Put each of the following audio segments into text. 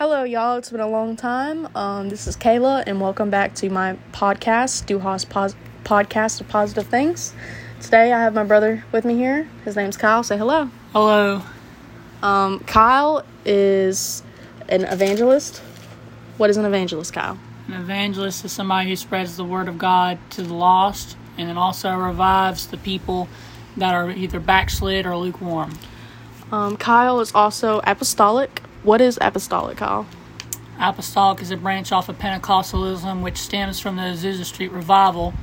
Hello, y'all. It's been a long time. Um, this is Kayla, and welcome back to my podcast, Duhas Pos- Podcast of Positive Things. Today, I have my brother with me here. His name's Kyle. Say hello. Hello. Um, Kyle is an evangelist. What is an evangelist, Kyle? An evangelist is somebody who spreads the word of God to the lost and then also revives the people that are either backslid or lukewarm. Um, Kyle is also apostolic. What is apostolic, Kyle? Apostolic is a branch off of Pentecostalism, which stems from the Azusa Street revival,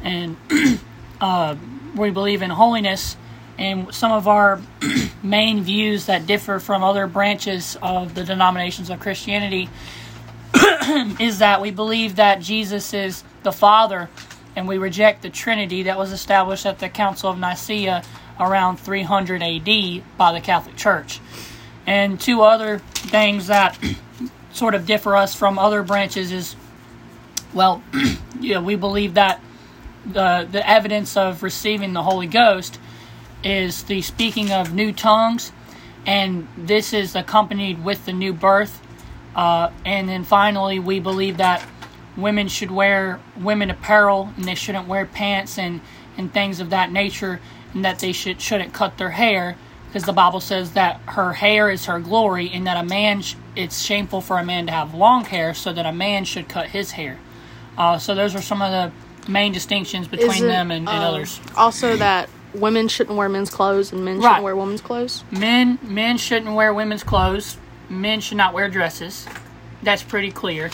and uh, we believe in holiness. And some of our main views that differ from other branches of the denominations of Christianity is that we believe that Jesus is the Father, and we reject the Trinity that was established at the Council of Nicaea around 300 AD by the Catholic Church. And two other things that sort of differ us from other branches is, well, yeah, we believe that the the evidence of receiving the Holy Ghost is the speaking of new tongues, and this is accompanied with the new birth. Uh, and then finally, we believe that women should wear women apparel and they shouldn't wear pants and, and things of that nature, and that they should shouldn't cut their hair because the Bible says that her hair is her glory, and that a man sh- it's shameful for a man to have long hair, so that a man should cut his hair. Uh, so those are some of the main distinctions between them and, and um, others. Also, that women shouldn't wear men's clothes and men shouldn't Right. wear women's clothes. Men men shouldn't wear women's clothes. Men should not wear dresses. That's pretty clear.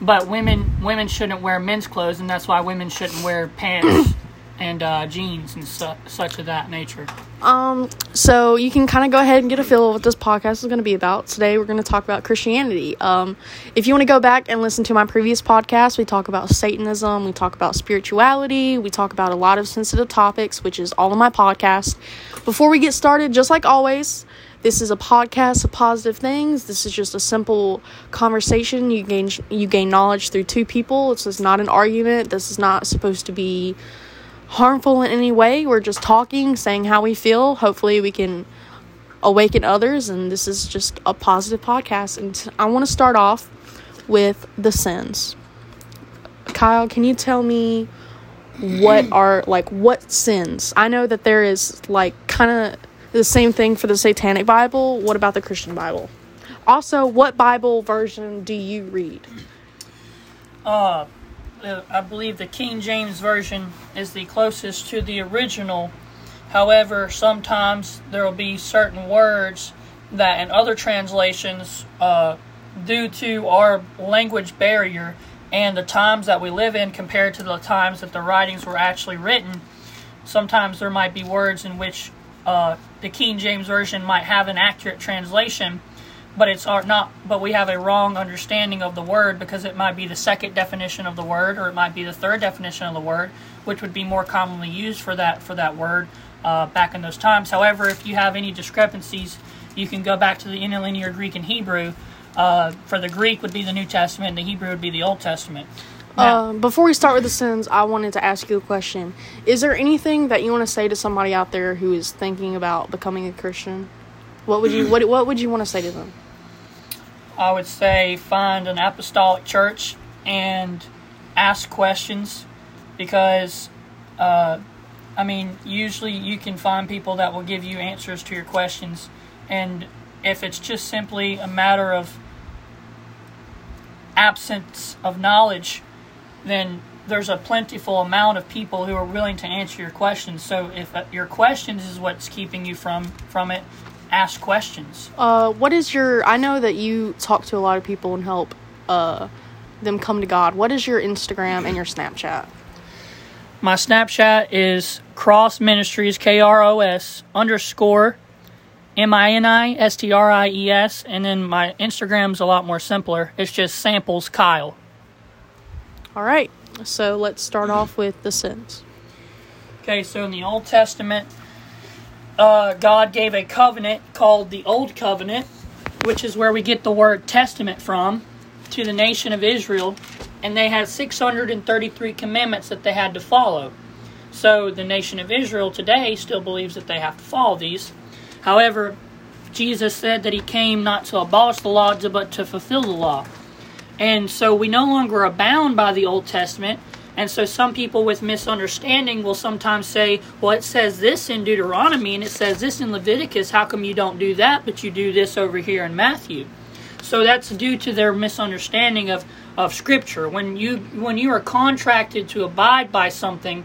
But women women shouldn't wear men's clothes, and that's why women shouldn't wear pants and uh, jeans and su- such of that nature. Um, so you can kind of go ahead and get a feel of what this podcast is going to be about. Today, we're going to talk about Christianity. Um, if you want to go back and listen to my previous podcast, we talk about Satanism, we talk about spirituality, we talk about a lot of sensitive topics, which is all of my podcast. Before we get started, just like always, this is a podcast of positive things. This is just a simple conversation. You gain you gain knowledge through two people. This is not an argument. This is not supposed to be harmful in any way. We're just talking, saying how we feel. Hopefully, we can awaken others, and this is just a positive podcast. And I want to start off with the sins. Kyle, can you tell me what are like what sins? I know that there is like kind of the same thing for the Satanic Bible. What about the Christian Bible? Also, what Bible version do you read? Uh, uh, I believe the King James Version is the closest to the original. However, sometimes there will be certain words that in other translations, uh, due to our language barrier and the times that we live in compared to the times that the writings were actually written, sometimes there might be words in which uh, the King James Version might have an accurate translation, but it's not. But we have a wrong understanding of the word because it might be the second definition of the word, or it might be the third definition of the word, which would be more commonly used for that for that word uh, back in those times. However, if you have any discrepancies, you can go back to the interlinear Greek and Hebrew. Uh, for the Greek would be the New Testament, the Hebrew would be the Old Testament. Now- Um, before we start with the sins, I wanted to ask you a question. Is there anything that you want to say to somebody out there who is thinking about becoming a Christian? What would you what what would you want to say to them? I would say find an apostolic church and ask questions because, uh, I mean, usually you can find people that will give you answers to your questions. And if it's just simply a matter of absence of knowledge, then there's a plentiful amount of people who are willing to answer your questions. So if uh, your questions is what's keeping you from from it, ask questions. Uh, what is your? I know that you talk to a lot of people and help uh, them come to God. What is your Instagram and your Snapchat? My Snapchat is Kros Ministries, K R O S underscore M I N I S T R I E S. And then my Instagram's a lot more simpler. It's just Samples Kyle. All right. So let's start off with the sins. Okay, so in the Old Testament, uh, God gave a covenant called the Old Covenant, which is where we get the word testament from, to the nation of Israel. And they had 633 commandments that they had to follow. So the nation of Israel today still believes that they have to follow these. However, Jesus said that he came not to abolish the law, but to fulfill the law. And so we no longer are bound by the Old Testament. And so some people with misunderstanding will sometimes say, well, it says this in Deuteronomy and it says this in Leviticus. How come you don't do that, but you do this over here in Matthew? So that's due to their misunderstanding of, of Scripture. When you when you are contracted to abide by something,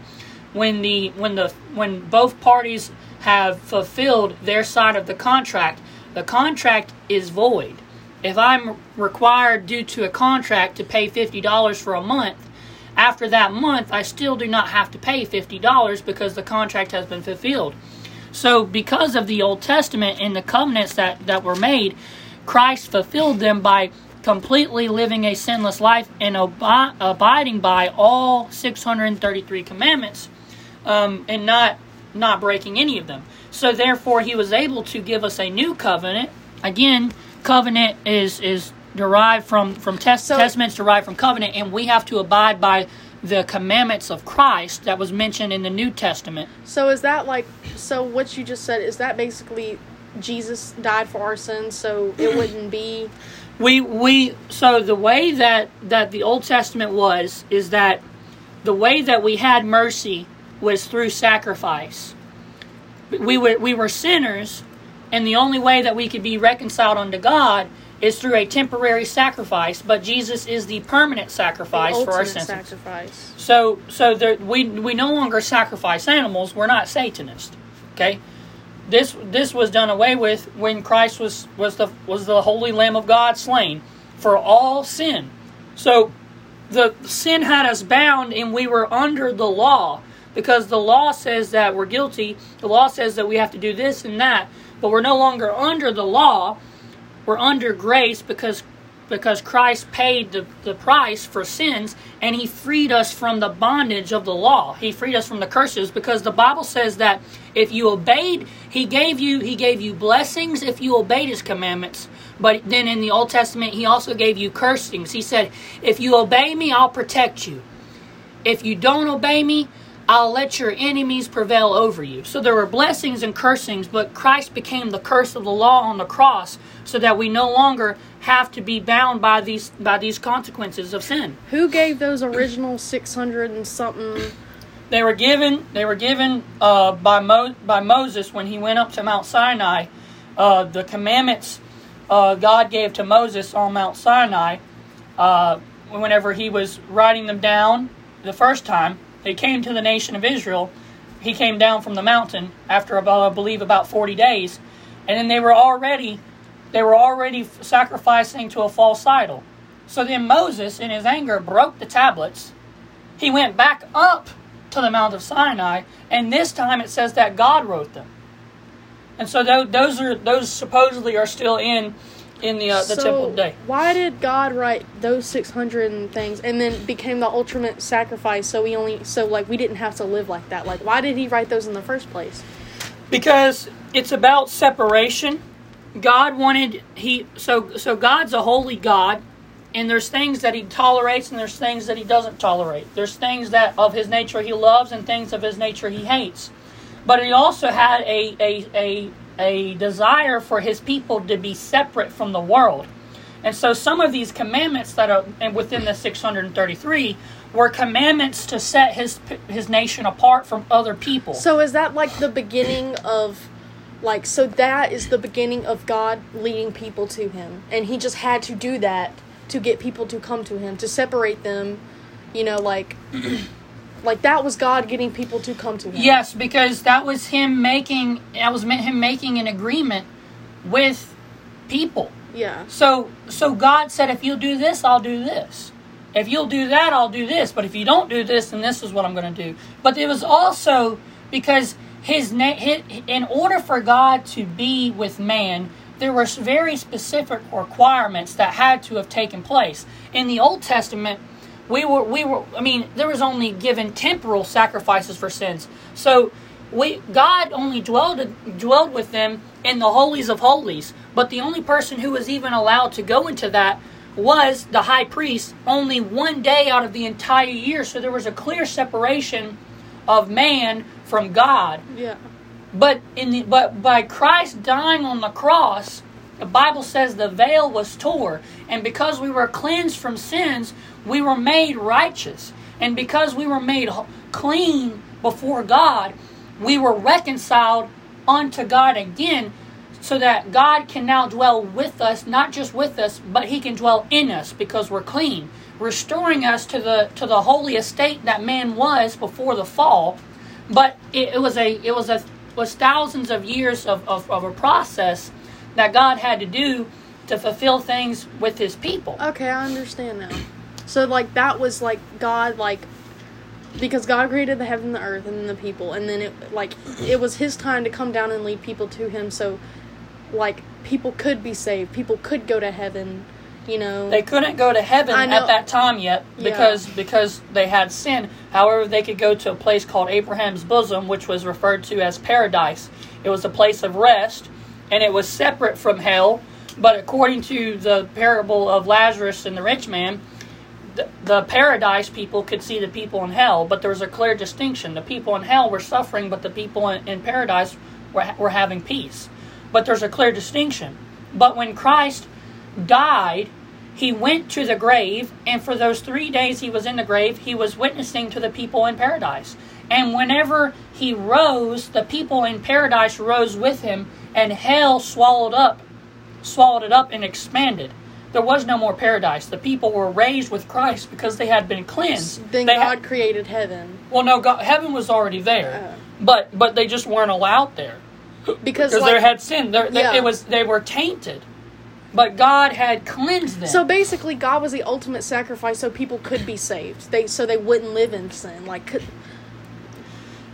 when the when the when both parties have fulfilled their side of the contract, the contract is void. If I'm required due to a contract to pay $50 for a month, after that month I still do not have to pay $50 because the contract has been fulfilled. So because of the Old Testament and the covenants that, that were made, Christ fulfilled them by completely living a sinless life and ab- abiding by all 633 commandments um, and not not breaking any of them. So therefore, he was able to give us a new covenant. Again, covenant is is derived from from test, so, testaments derived from covenant, and we have to abide by the commandments of Christ that was mentioned in the New Testament. So is that like so? What you just said is that basically Jesus died for our sins, so it wouldn't be. We we so the way that that the Old Testament was is that the way that we had mercy was through sacrifice. We were, we were sinners, and the only way that we could be reconciled unto God is through a temporary sacrifice, but Jesus is the permanent sacrifice the for our sins. Sacrifice. So, so there, we we no longer sacrifice animals. We're not Satanists. Okay, this this was done away with when Christ was was the was the holy Lamb of God slain for all sin. So, the sin had us bound, and we were under the law because the law says that we're guilty. The law says that we have to do this and that, but we're no longer under the law. We're under grace because because Christ paid the, the price for sins and he freed us from the bondage of the law. He freed us from the curses because the Bible says that if you obeyed, he gave you he gave you blessings if you obeyed his commandments. But then in the Old Testament, he also gave you cursings. He said, If you obey me, I'll protect you. If you don't obey me, I'll let your enemies prevail over you. So there were blessings and cursings, but Christ became the curse of the law on the cross so that we no longer have to be bound by these by these consequences of sin. Who gave those original 600 and something they were given they were given uh, by Mo, by Moses when he went up to Mount Sinai. Uh, the commandments uh, God gave to Moses on Mount Sinai, uh, whenever he was writing them down the first time, he came to the nation of Israel. He came down from the mountain after about, I believe, about 40 days, and then they were already they were already sacrificing to a false idol. So then Moses, in his anger, broke the tablets. He went back up to the Mount of Sinai, and this time it says that God wrote them. And so those are those supposedly are still in in the uh, the so temple day. Why did God write those six hundred things and then became the ultimate sacrifice? So we only so like we didn't have to live like that. Like why did He write those in the first place? Because it's about separation. God wanted he so so God's a holy God, and there's things that He tolerates and there's things that He doesn't tolerate. There's things that of His nature He loves and things of His nature He hates. But He also had a a a a desire for his people to be separate from the world. And so some of these commandments that are within the 633 were commandments to set his his nation apart from other people. So is that like the beginning of like so that is the beginning of God leading people to him and he just had to do that to get people to come to him to separate them, you know, like Like that was God getting people to come to Him. Yes, because that was Him making. That was Him making an agreement with people. Yeah. So so God said, if you'll do this, I'll do this. If you'll do that, I'll do this. But if you don't do this, then this is what I'm going to do. But it was also because his, his in order for God to be with man, there were very specific requirements that had to have taken place. In the Old Testament, we were we were I mean there was only given temporal sacrifices for sins. So we God only dwelled dwelled with them in the holies of holies. But the only person who was even allowed to go into that was the high priest only one day out of the entire year. So there was a clear separation of man from God. Yeah. But in the, but by Christ dying on the cross, the Bible says the veil was tore, and because we were cleansed from sins, we were made righteous, and because we were made clean before God, we were reconciled unto God again, so that God can now dwell with us, not just with us, but He can dwell in us because we're clean, restoring us to the to the holy estate that man was before the fall. But it, it was a it was a was thousands of years of, of, of a process that God had to do to fulfill things with his people. Okay, I understand now. So like that was like God like because God created the heaven and the earth and the people and then it like it was his time to come down and lead people to him so like people could be saved. People could go to heaven, you know. They couldn't go to heaven at that time yet because yeah. because they had sin. However, they could go to a place called Abraham's bosom, which was referred to as paradise. It was a place of rest and it was separate from hell. But according to the parable of Lazarus and the rich man, the, the paradise people could see the people in hell, but there was a clear distinction. The people in hell were suffering, but the people in, in paradise were, were having peace. But there's a clear distinction. But when Christ died, he went to the grave, and for those three days he was in the grave, he was witnessing to the people in paradise. And whenever he rose, the people in paradise rose with him, and hell swallowed up, swallowed it up and expanded. There was no more paradise. The people were raised with Christ because they had been cleansed. Then they God had, created heaven. Well, no, God, heaven was already there, uh, but but they just weren't allowed there because because like, they had sin. They, yeah. it was they were tainted, but God had cleansed them. So basically, God was the ultimate sacrifice, so people could be saved. They so they wouldn't live in sin. Like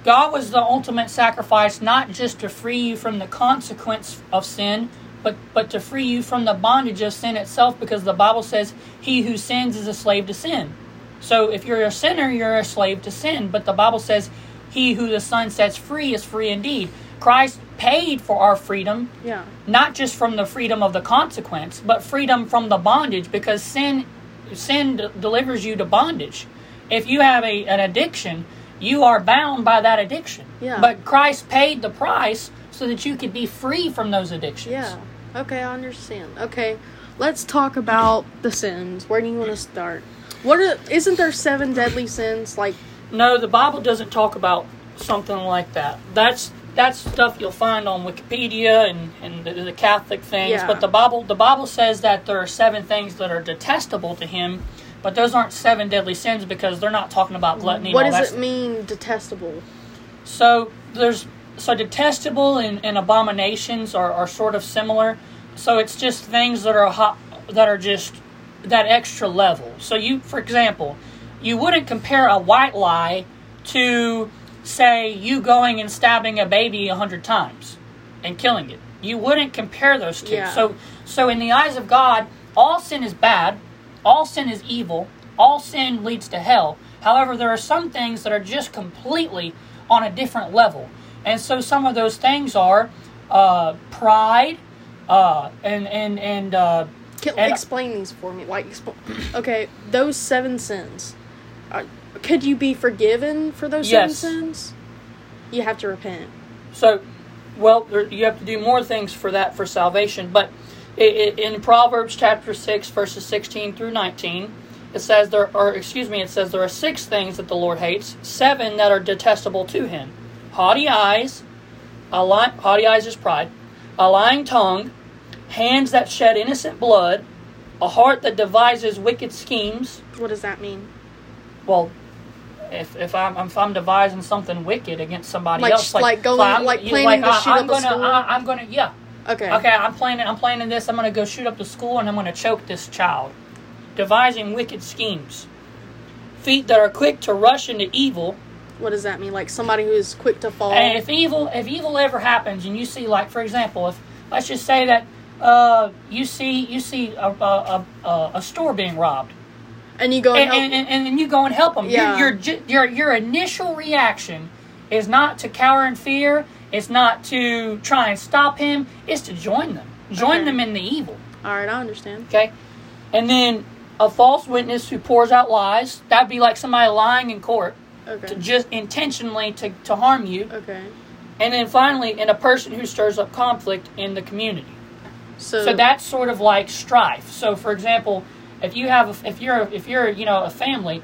God was the ultimate sacrifice, not just to free you from the consequence of sin, but, but to free you from the bondage of sin itself, because the Bible says, He who sins is a slave to sin. So if you're a sinner, you're a slave to sin. But the Bible says, He who the Son sets free is free indeed. Christ paid for our freedom, yeah. not just from the freedom of the consequence, but freedom from the bondage, because sin sin d- delivers you to bondage. If you have a, an addiction, you are bound by that addiction. Yeah. But Christ paid the price so that you could be free from those addictions. Yeah. Okay, I understand. Okay, let's talk about the sins. Where do you want to start? What are, isn't there seven deadly sins? Like, no, the Bible doesn't talk about something like that. That's that's stuff you'll find on Wikipedia and, and the, the Catholic things. Yeah. But the Bible the Bible says that there are seven things that are detestable to Him but those aren't seven deadly sins because they're not talking about gluttony. What does it mean, detestable? So there's so detestable and, and abominations are, are sort of similar. So it's just things that are hot, that are just that extra level. So you, for example, you wouldn't compare a white lie to say you going and stabbing a baby a hundred times and killing it. You wouldn't compare those two. Yeah. So so in the eyes of God, all sin is bad all sin is evil. All sin leads to hell. However, there are some things that are just completely on a different level. And so some of those things are uh, pride uh, and, and, and, uh, Can, and, explain these for me. Like, okay, those seven sins. Uh, could you be forgiven for those yes. seven sins? You have to repent. So, well, there, you have to do more things for that for salvation. But in Proverbs chapter 6, verses 16 through 19, it says there are, excuse me, it says there are six things that the Lord hates, seven that are detestable to him. Haughty eyes, a haughty eyes is pride, a lying tongue, hands that shed innocent blood, a heart that devises wicked schemes. What does that mean? Well, if, if I'm if I'm devising something wicked against somebody like, else, like, like going so like planning like, to shoot I'm up gonna. I, I'm gonna yeah Okay. Okay, I'm planning. I'm planning this. I'm going to go shoot up the school, and I'm going to choke this child. Devising wicked schemes. Feet that are quick to rush into evil. What does that mean? Like somebody who is quick to fall. And if evil, if evil ever happens, and you see, like for example, if let's just say that uh, you see you see a, a, a, a store being robbed, and you go and, and, and, and, and you go and help them. Yeah. Your, your your your initial reaction is not to cower in fear it's not to try and stop him, it's to join them. Join okay. them in the evil. All right, I understand. Okay? And then a false witness who pours out lies, that'd be like somebody lying in court okay. to just intentionally to, to harm you. Okay. and then finally, and a person who stirs up conflict in the community. So, So that's sort of like strife. So, for example, if you have, a, if you're, if you're, you know, a family,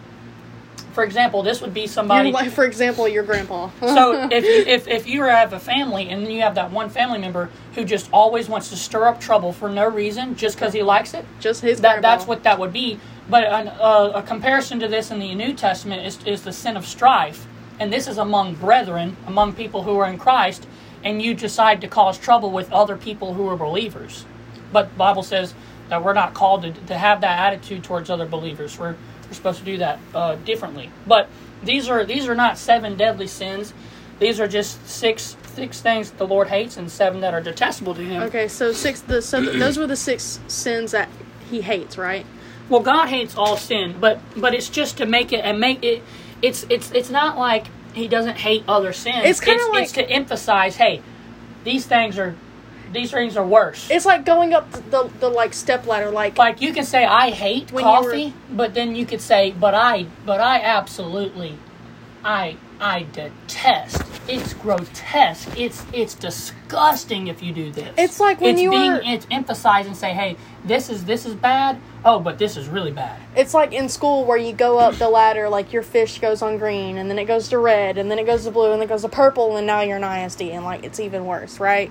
for example, this would be somebody. Like, for example, your grandpa. so if you, if if you have a family and you have that one family member who just always wants to stir up trouble for no reason, just because he likes it, just his that grandpa. that's what that would be. But an, uh, a comparison to this in the New Testament is is the sin of strife, and this is among brethren, among people who are in Christ, and you decide to cause trouble with other people who are believers. But the Bible says that we're not called to, to have that attitude towards other believers. We're we're supposed to do that uh, differently. But these are these are not seven deadly sins. These are just six six things that the Lord hates and seven that are detestable to Him. Okay, so six. The so those were the six sins that he hates, right? Well, God hates all sin, but but it's just to make it and make it. It's it's it's not like He doesn't hate other sins. It's kinda like- it's to emphasize, hey, these things are these things are worse. It's like going up the, the, the like step ladder, like like you can say I hate coffee, but then you could say, but I but I absolutely, I I detest. It's grotesque. It's it's disgusting if you do this. It's like when it's you being were- it's emphasized and say, hey, this is this is bad. Oh, but this is really bad. it's like in school where you go up the ladder, like your fish goes on green, and then it goes to red, and then it goes to blue, and then it goes to purple, and now you're an ISD, and like it's even worse, right?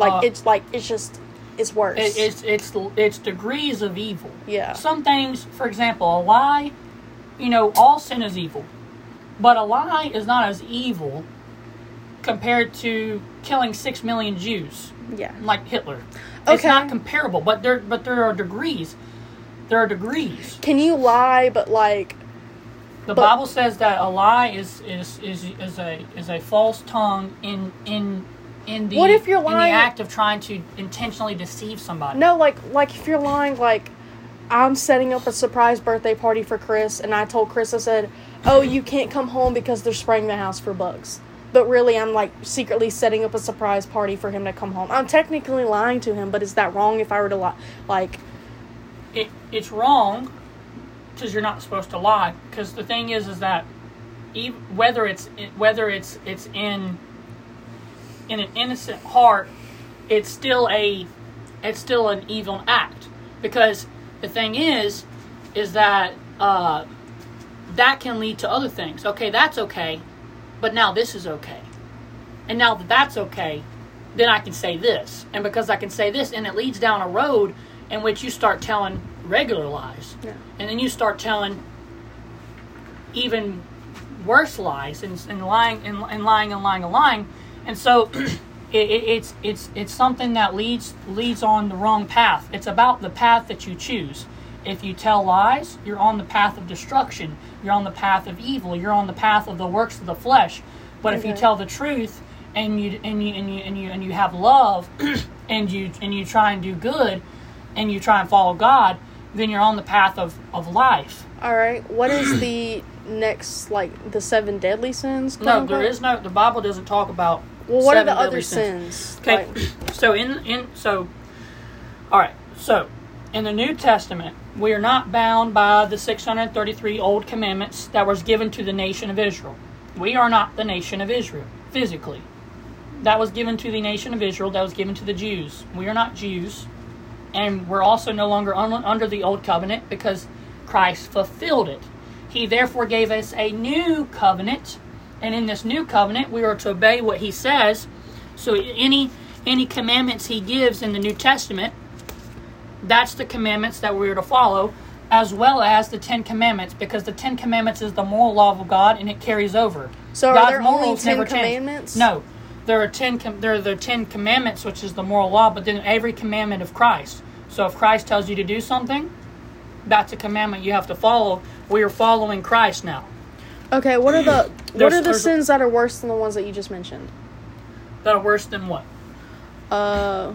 Like Uh, it's like it's just it's worse. It, it's it's it's degrees of evil. Yeah. Some things, for example, a lie. You know, all sin is evil, but a lie is not as evil compared to killing six million Jews, yeah. like Hitler. Okay. It's not comparable, but there but there are degrees. There are degrees. Can you lie, but like The But- Bible says that a lie is is, is, is a is a false tongue in in in the What if you're lying? in the act of trying to intentionally deceive somebody. no, like like if you're lying, like I'm setting up a surprise birthday party for Chris, and I told Chris I said, "Oh, you can't come home because they're spraying the house for bugs." But really, I'm like secretly setting up a surprise party for him to come home. I'm technically lying to him, but is that wrong if I were to lie? Like, it, it's wrong because you're not supposed to lie. Because the thing is, is that ev whether it's whether it's it's in in an innocent heart, it's still a it's still an evil act. Because the thing is, is that uh, that can lead to other things. Okay, that's okay, but now this is okay, and now that that's okay, then I can say this, and because I can say this, and it leads down a road in which you start telling regular lies, Yeah. and then you start telling even worse lies and, and lying and, and lying and lying and lying, and so it, it, it's it's it's something that leads leads on the wrong path. It's about the path that you choose. If you tell lies, you're on the path of destruction. You're on the path of evil. You're on the path of the works of the flesh. But if you mm-hmm. tell the truth and you and you and you and you and you have love and you and you try and do good and you try and follow God, then you're on the path of, of life. all right, what is the next like the seven deadly sins? No, unquote? there is no. The Bible doesn't talk about. Well, what are the other sins. sins? Okay, Like, so in in so, all right. So, in the New Testament, we are not bound by the 633 old commandments that was given to the nation of Israel. We are not the nation of Israel physically. That was given to the nation of Israel. That was given to the Jews. We are not Jews, and we're also no longer un- under the old covenant because Christ fulfilled it. He therefore gave us a new covenant, and in this new covenant, we are to obey what He says. So any any commandments He gives in the New Testament, that's the commandments that we are to follow, as well as the Ten Commandments, because the Ten Commandments is the moral law of God, and it carries over. So are God's there only 10 never change. commandments? No, there are ten. Com- there are the Ten Commandments, which is the moral law, but then every commandment of Christ. So if Christ tells you to do something, that's a commandment you have to follow. We are following Christ now. okay, what are the what are the sins that are worse than the ones that you just mentioned? That are worse than what? Uh,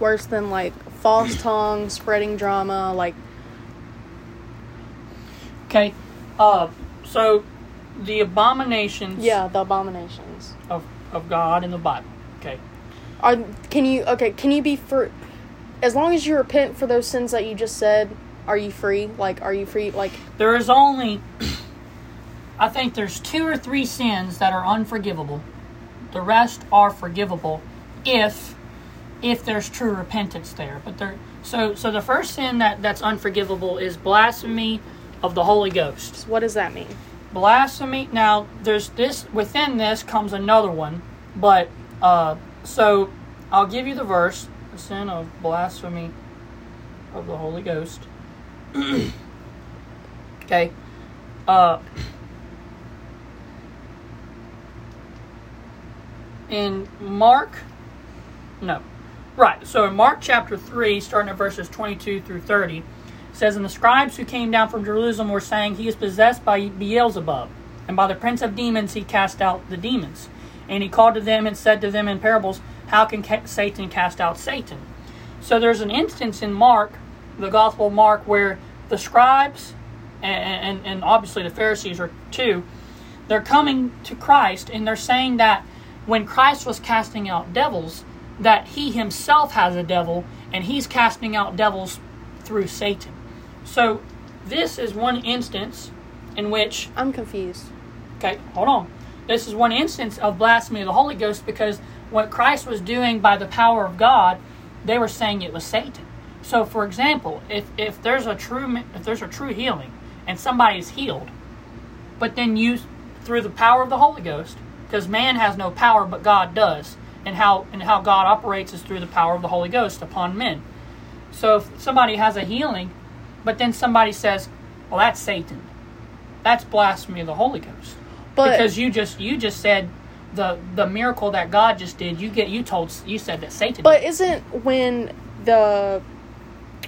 worse than like false tongue, spreading drama, like Okay, uh, so the abominations yeah, the abominations. of, of God in the Bible. Okay, Are can you okay? Can you be for as long as you repent for those sins that you just said? Are you free? Like, are you free? Like, there is only, I think there's two or three sins that are unforgivable, The rest are forgivable if if there's true repentance there. But there so so the first sin that that's unforgivable is blasphemy of the Holy Ghost. What does that mean? Blasphemy. Now there's this within this comes another one, but uh so I'll give you the verse, the sin of blasphemy of the Holy Ghost. okay. Uh in Mark, no, right. So in Mark chapter 3, starting at verses 22 through 30, it says, And the scribes who came down from Jerusalem were saying, He is possessed by Beelzebub, and by the prince of demons he cast out the demons. And he called to them and said to them in parables, How can Satan cast out Satan? So there's an instance in Mark, the Gospel of Mark, where the scribes and, and, and obviously the Pharisees are too, they're coming to Christ and they're saying that when Christ was casting out devils, that he himself has a devil and he's casting out devils through Satan. So this is one instance in which I'm confused. Okay, hold on. This is one instance of blasphemy of the Holy Ghost because what Christ was doing by the power of God, they were saying it was Satan. So for example, if if there's a true if there's a true healing and somebody is healed, but then you through the power of the Holy Ghost, because man has no power but God does, and how and how God operates is through the power of the Holy Ghost upon men. So if somebody has a healing, but then somebody says, "Well, that's Satan," that's blasphemy of the Holy Ghost, but, because you just you just said the the miracle that God just did. You get you told you said that Satan. But did. isn't when the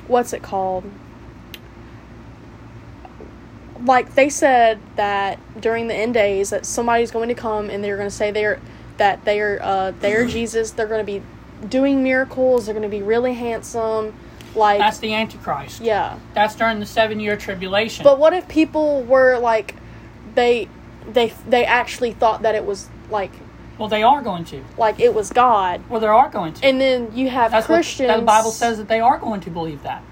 what's it called? like they said that during the end days that somebody's going to come and they're going to say they're that they're uh, they're Jesus. They're going to be doing miracles. They're going to be really handsome. Like that's the Antichrist. Yeah, that's during the seven year tribulation. But what if people were like they they they actually thought that it was like well, they are going to. Like it was God. Well, they are going to. And then you have That's Christians. What, the Bible says that they are going to believe that.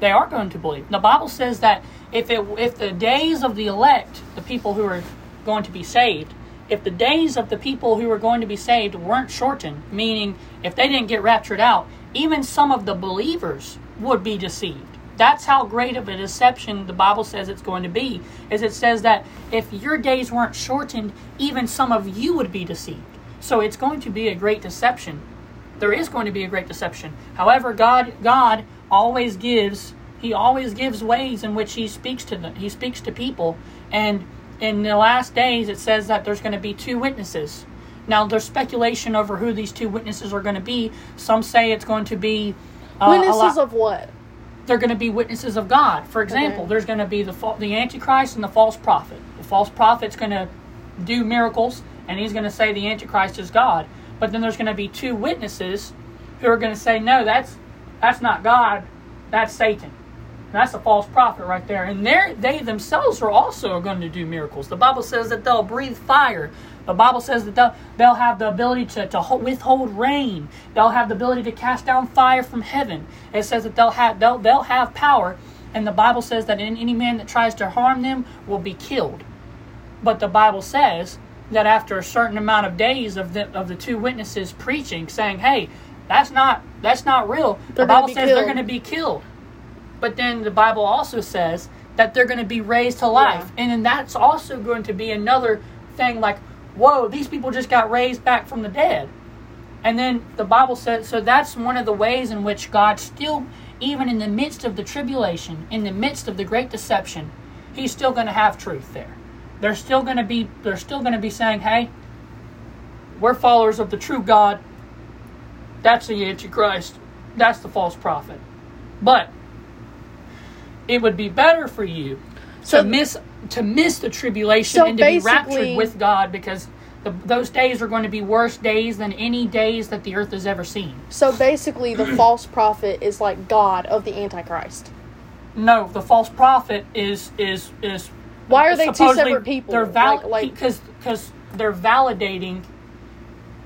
They are going to believe. The Bible says that if it if the days of the elect, the people who are going to be saved, if the days of the people who are going to be saved weren't shortened, meaning if they didn't get raptured out, even some of the believers would be deceived. That's how great of a deception the Bible says it's going to be. Is it says that if your days weren't shortened, even some of you would be deceived. So it's going to be a great deception. There is going to be a great deception. However, God God always gives he always gives ways in which he speaks to them. He speaks to people. And in the last days, it says that there's going to be two witnesses. Now, there's speculation over who these two witnesses are going to be. Some say it's going to be uh, witnesses of what? They're going to be witnesses of God. For example, okay. there's going to be the the Antichrist and the false prophet. The false prophet's going to do miracles, and he's going to say the Antichrist is God. But then there's going to be two witnesses who are going to say, no, that's that's not God, that's Satan. That's a false prophet right there. And they themselves are also going to do miracles. The Bible says that they'll breathe fire. The Bible says that they'll, they'll have the ability to, to withhold rain. They'll have the ability to cast down fire from heaven. It says that they'll have, they'll, they'll have power. And the Bible says that any man that tries to harm them will be killed. But the Bible says that after a certain amount of days of the, of the two witnesses preaching, saying, hey, that's not, that's not real, they're the Bible says killed. they're going to be killed. But then the Bible also says that they're going to be raised to life. Yeah. And then that's also going to be another thing like, whoa, these people just got raised back from the dead. And then the Bible says, so that's one of the ways in which God still, even in the midst of the tribulation, in the midst of the great deception, He's still going to have truth there. They're still going to be, they're still going to be saying, hey, we're followers of the true God. That's the Antichrist. That's the false prophet. But it would be better for you so, to miss to miss the tribulation so and to be raptured with God because the, those days are going to be worse days than any days that the earth has ever seen. So basically, the false prophet is like God of the Antichrist. No, the false prophet is is is. Why are they two separate people? They're val- like because because they're validating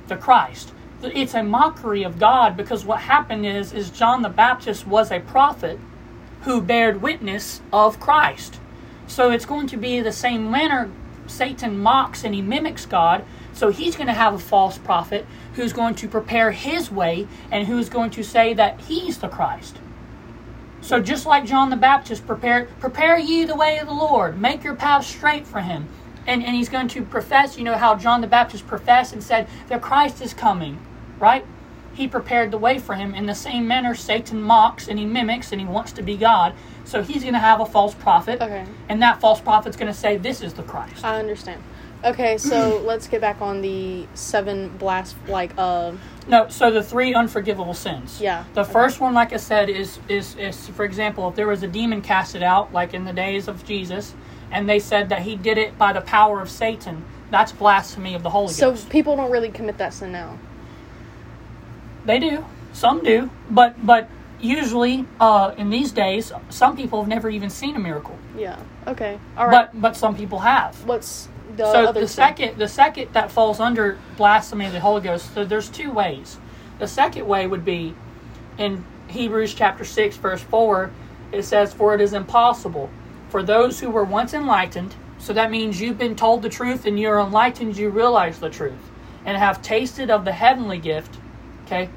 the Christ. It's a mockery of God because what happened is is John the Baptist was a prophet who bared witness of Christ. So it's going to be the same manner Satan mocks and he mimics God So he's going to have a false prophet who's going to prepare his way and who's going to say that he's the Christ. So just like John the Baptist prepared, prepare ye the way of the Lord, make your path straight for him. And, and he's going to profess, you know, how John the Baptist professed and said that Christ is coming, right? He prepared the way for him. In the same manner, Satan mocks and he mimics and he wants to be God. So he's going to have a false prophet. Okay. And that false prophet's going to say, This is the Christ. I understand. Okay, so let's get back on the seven blast like uh No, so the three unforgivable sins. Yeah, The okay. first one, like I said, is, is is for example, if there was a demon casted out, like in the days of Jesus, and they said that he did it by the power of Satan, that's blasphemy of the Holy so Ghost. So people don't really commit that sin now. They do, some do, but but usually, uh, in these days, some people have never even seen a miracle, Yeah. Okay. All right. but but some people have. What's the so other the second the second that falls under blasphemy of the Holy Ghost. So there's two ways. The second way would be in Hebrews chapter six verse four. It says, "For it is impossible for those who were once enlightened." So that means you've been told the truth and you're enlightened. You realize the truth and have tasted of the heavenly gift. Okay.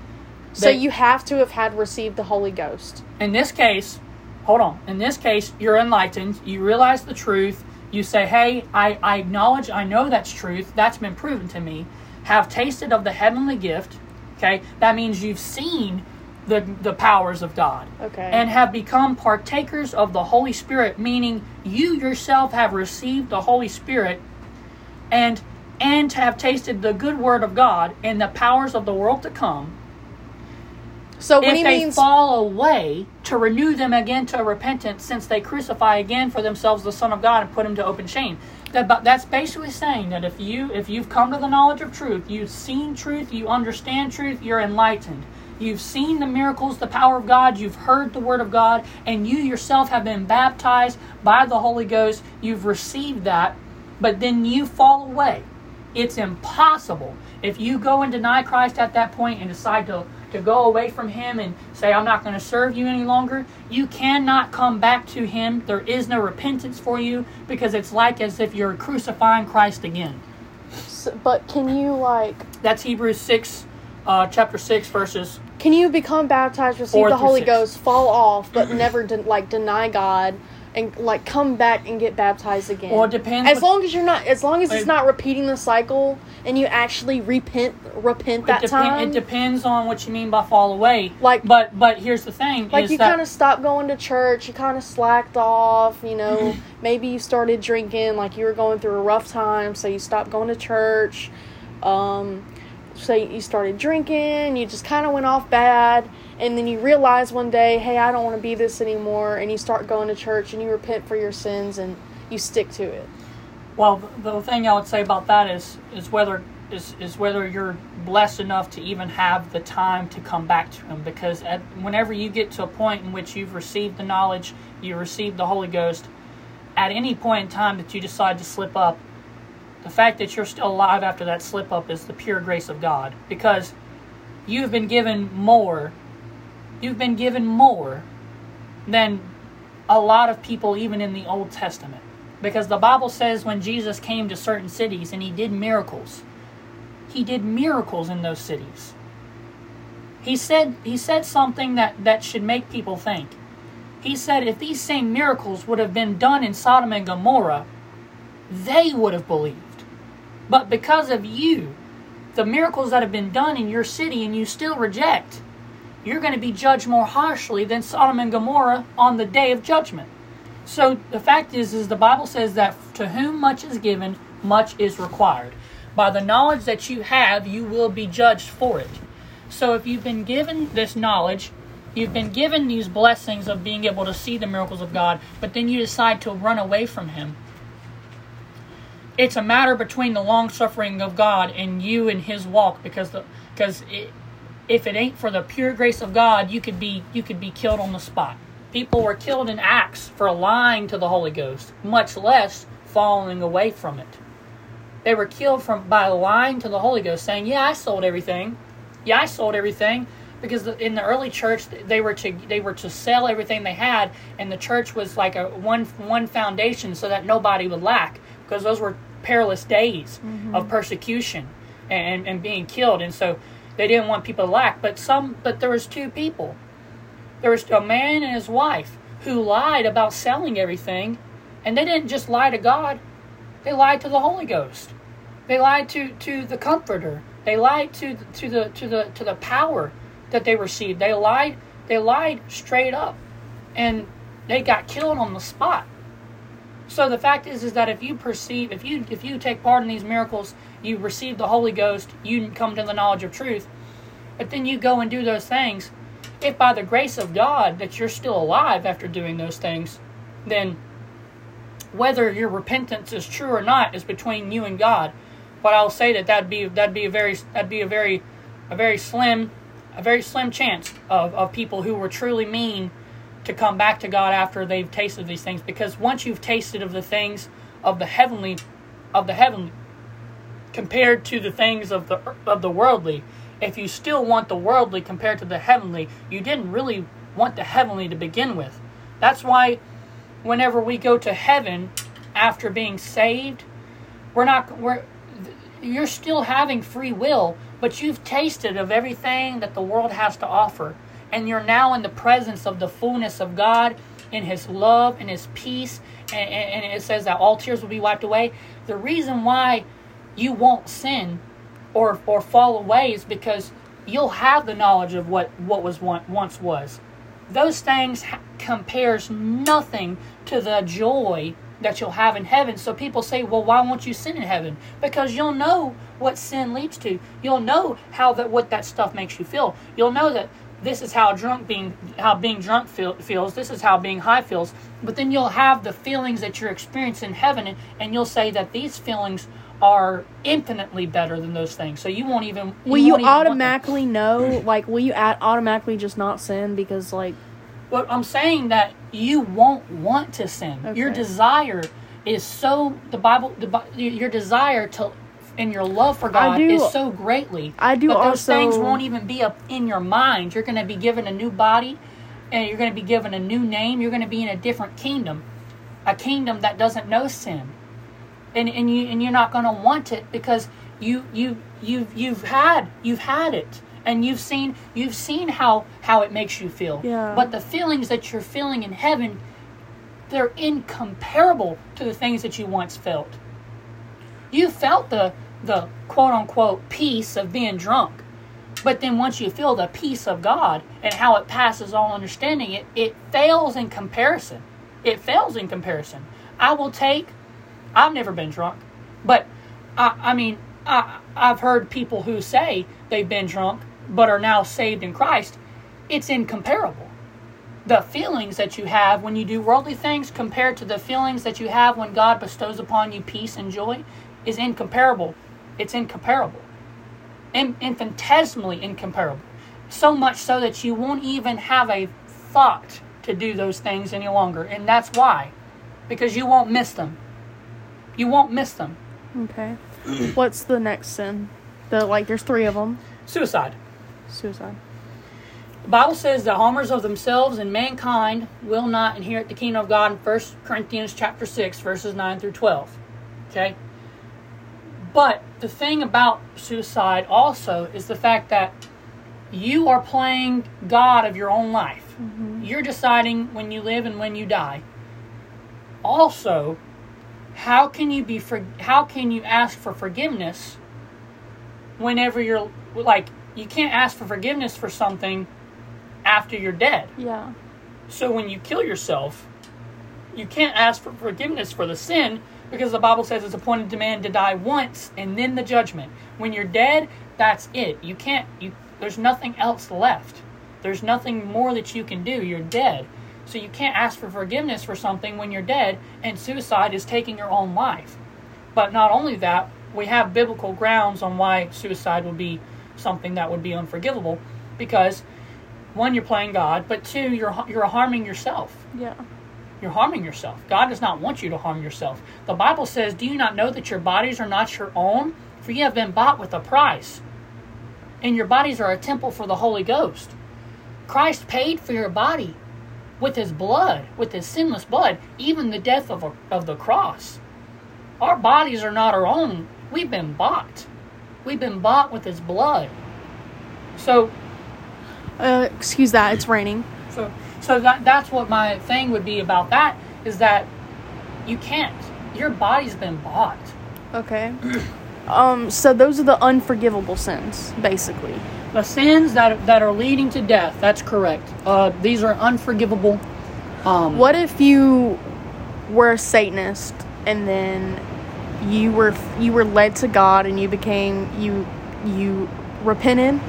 So They- you have to have had received the Holy Ghost. in this case, hold on. In this case, you're enlightened. You realize the truth. You say, hey, I, I acknowledge, I know that's truth. That's been proven to me. Have tasted of the heavenly gift. Okay? That means you've seen the, the powers of God. Okay. And have become partakers of the Holy Spirit, meaning you yourself have received the Holy Spirit and and to have tasted the good word of God and the powers of the world to come so when if he they means fall away, to renew them again to repentance, since they crucify again for themselves the Son of God and put him to open shame. That, but that's basically saying that if you if you've come to the knowledge of truth, you've seen truth, you understand truth, you're enlightened. You've seen the miracles, the power of God, you've heard the word of God, and you yourself have been baptized by the Holy Ghost. You've received that, but then you fall away. It's impossible if you go and deny Christ at that point and decide to, to go away from Him and say, I'm not going to serve you any longer. You cannot come back to Him. There is no repentance for you because it's like as if you're crucifying Christ again. s- but can you like That's Hebrews 6, uh, chapter 6, verses. can you become baptized, receive the Holy six. Ghost, fall off, but never de- like deny God and like come back and get baptized again? Well, it depends As long as you're not, as long as it's It- not repeating the cycle and you actually repent, repent that time. it depends on what you mean by fall away. Like- but but here's the thing: like you kind of stopped going to church you kind of slacked off you know maybe you started drinking like you were going through a rough time so you stopped going to church um so you started drinking you just kind of went off bad and then you realize one day hey i don't want to be this anymore and you start going to church and you repent for your sins and you stick to it Well, the thing I would say about that is is whether is is whether you're blessed enough to even have the time to come back to Him. Because at, whenever you get to a point in which you've received the knowledge, you received the Holy Ghost, at any point in time that you decide to slip up, the fact that you're still alive after that slip up is the pure grace of God. Because you've been given more, you've been given more than a lot of people, even in the Old Testament. Because the Bible says when Jesus came to certain cities and he did miracles, he did miracles in those cities. He said he said something that, that should make people think. He said if these same miracles would have been done in Sodom and Gomorrah, they would have believed. But because of you, the miracles that have been done in your city and you still reject, you're going to be judged more harshly than Sodom and Gomorrah on the day of judgment. So the fact is, is the Bible says that to whom much is given, much is required. By the knowledge that you have, you will be judged for it. So if you've been given this knowledge, you've been given these blessings of being able to see the miracles of God, but then you decide to run away from Him. It's a matter between the long suffering of God and you and His walk, because the because it, if it ain't for the pure grace of God, you could be you could be killed on the spot. People were killed in Acts for lying to the Holy Ghost, much less falling away from it. They were killed from by lying to the Holy Ghost, saying, "Yeah, I sold everything. Yeah, I sold everything." Because in the early church, they were to they were to sell everything they had, and the church was like a one one foundation, so that nobody would lack. Because those were perilous days mm-hmm. of persecution and, and being killed, and so they didn't want people to lack. But some, but there was two people. There was a man and his wife who lied about selling everything, and they didn't just lie to God; they lied to the Holy Ghost. They lied to, to the Comforter. They lied to to the to the to the power that they received. They lied. They lied straight up, and they got killed on the spot. So the fact is, is that if you perceive, if you if you take part in these miracles, you receive the Holy Ghost, you come to the knowledge of truth, but then you go and do those things. If by the grace of God that you're still alive after doing those things, then whether your repentance is true or not is between you and God. But I'll say that that'd be that'd be a very that'd be a very a very slim a very slim chance of, of people who were truly mean to come back to God after they've tasted these things because once you've tasted of the things of the heavenly of the heavenly compared to the things of the of the worldly if you still want the worldly compared to the heavenly you didn't really want the heavenly to begin with that's why whenever we go to heaven after being saved we're not we're you're still having free will but you've tasted of everything that the world has to offer and you're now in the presence of the fullness of God in His love and His peace. And, and, and, it says that all tears will be wiped away. The reason why you won't sin or or fall away is because you'll have the knowledge of what what was once was. Those things compares nothing to the joy that you'll have in heaven. So people say, "Well, why won't you sin in heaven?" Because you'll know what sin leads to. You'll know how that what that stuff makes you feel. You'll know that this is how drunk being how being drunk feel, feels this is how being high feels but then you'll have the feelings that you're experiencing in heaven and, and you'll say that these feelings are infinitely better than those things so you won't even you will you automatically know like will you add, automatically just not sin because like what i'm saying that you won't want to sin okay. your desire is so the bible the, your desire to and your love for God do, is so greatly. I do but those also, things won't even be up in your mind. You're going to be given a new body, and you're going to be given a new name. You're going to be in a different kingdom, a kingdom that doesn't know sin, and and you and you're not going to want it because you you you you've had you've had it and you've seen you've seen how how it makes you feel. Yeah. But the feelings that you're feeling in heaven, they're incomparable to the things that you once felt. You felt the the quote unquote peace of being drunk. But then once you feel the peace of God and how it passes all understanding, it, it fails in comparison. It fails in comparison. I will take, I've never been drunk, but I, I mean, I, I've heard people who say they've been drunk but are now saved in Christ. It's incomparable. The feelings that you have when you do worldly things compared to the feelings that you have when God bestows upon you peace and joy is incomparable it's incomparable. In, infinitesimally incomparable. So much so that you won't even have a thought to do those things any longer. And that's why. Because you won't miss them. You won't miss them. Okay. What's the next sin? The like there's 3 of them. Suicide. Suicide. The Bible says the harmers of themselves and mankind will not inherit the kingdom of God in 1 Corinthians chapter 6 verses 9 through 12. Okay? But the thing about suicide also is the fact that you are playing God of your own life. Mm-hmm. You're deciding when you live and when you die. Also, how can you be for, how can you ask for forgiveness whenever you're like you can't ask for forgiveness for something after you're dead. Yeah. So when you kill yourself, you can't ask for forgiveness for the sin because the Bible says it's appointed to man to die once and then the judgment. When you're dead, that's it. You can't you there's nothing else left. There's nothing more that you can do. You're dead. So you can't ask for forgiveness for something when you're dead and suicide is taking your own life. But not only that, we have biblical grounds on why suicide would be something that would be unforgivable because one you're playing God, but two you're you're harming yourself. Yeah you're harming yourself. God does not want you to harm yourself. The Bible says, Do you not know that your bodies are not your own? For you have been bought with a price. And your bodies are a temple for the Holy Ghost. Christ paid for your body with his blood, with his sinless blood, even the death of, a, of the cross. our bodies are not our own. We've been bought. We've been bought with his blood. So Uh, excuse that. It's raining. so so that that's what my thing would be about that is that you can't. Your body's been bought. Okay. Um. So those are the unforgivable sins, basically. The sins that that are leading to death. That's correct. Uh, these are unforgivable. Um, What if you were a Satanist and then you were you were led to God and you became you you repented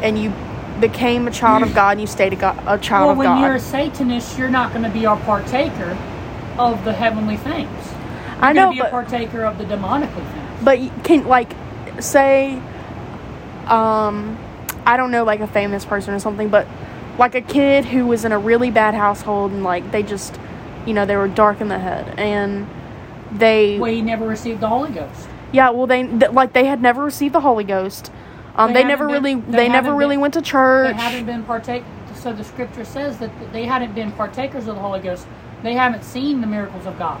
and you became a child of God and you stayed a, God, a child Well, of God. Well, when you're a Satanist, you're not going to be a partaker of the heavenly things. You're I know, be a partaker of the demonically things. but can like say, um, I don't know, like a famous person or something, but like a kid who was in a really bad household and like they just, you know, they were dark in the head and they Well, he never received the Holy Ghost. Yeah, well, they th- like they had never received the Holy Ghost. Um, They they, never haven't really, they, they never really been- went to They church. haven't been partake. So the Scripture says that they hadn't been partakers of the Holy Ghost. They haven't seen the miracles of God.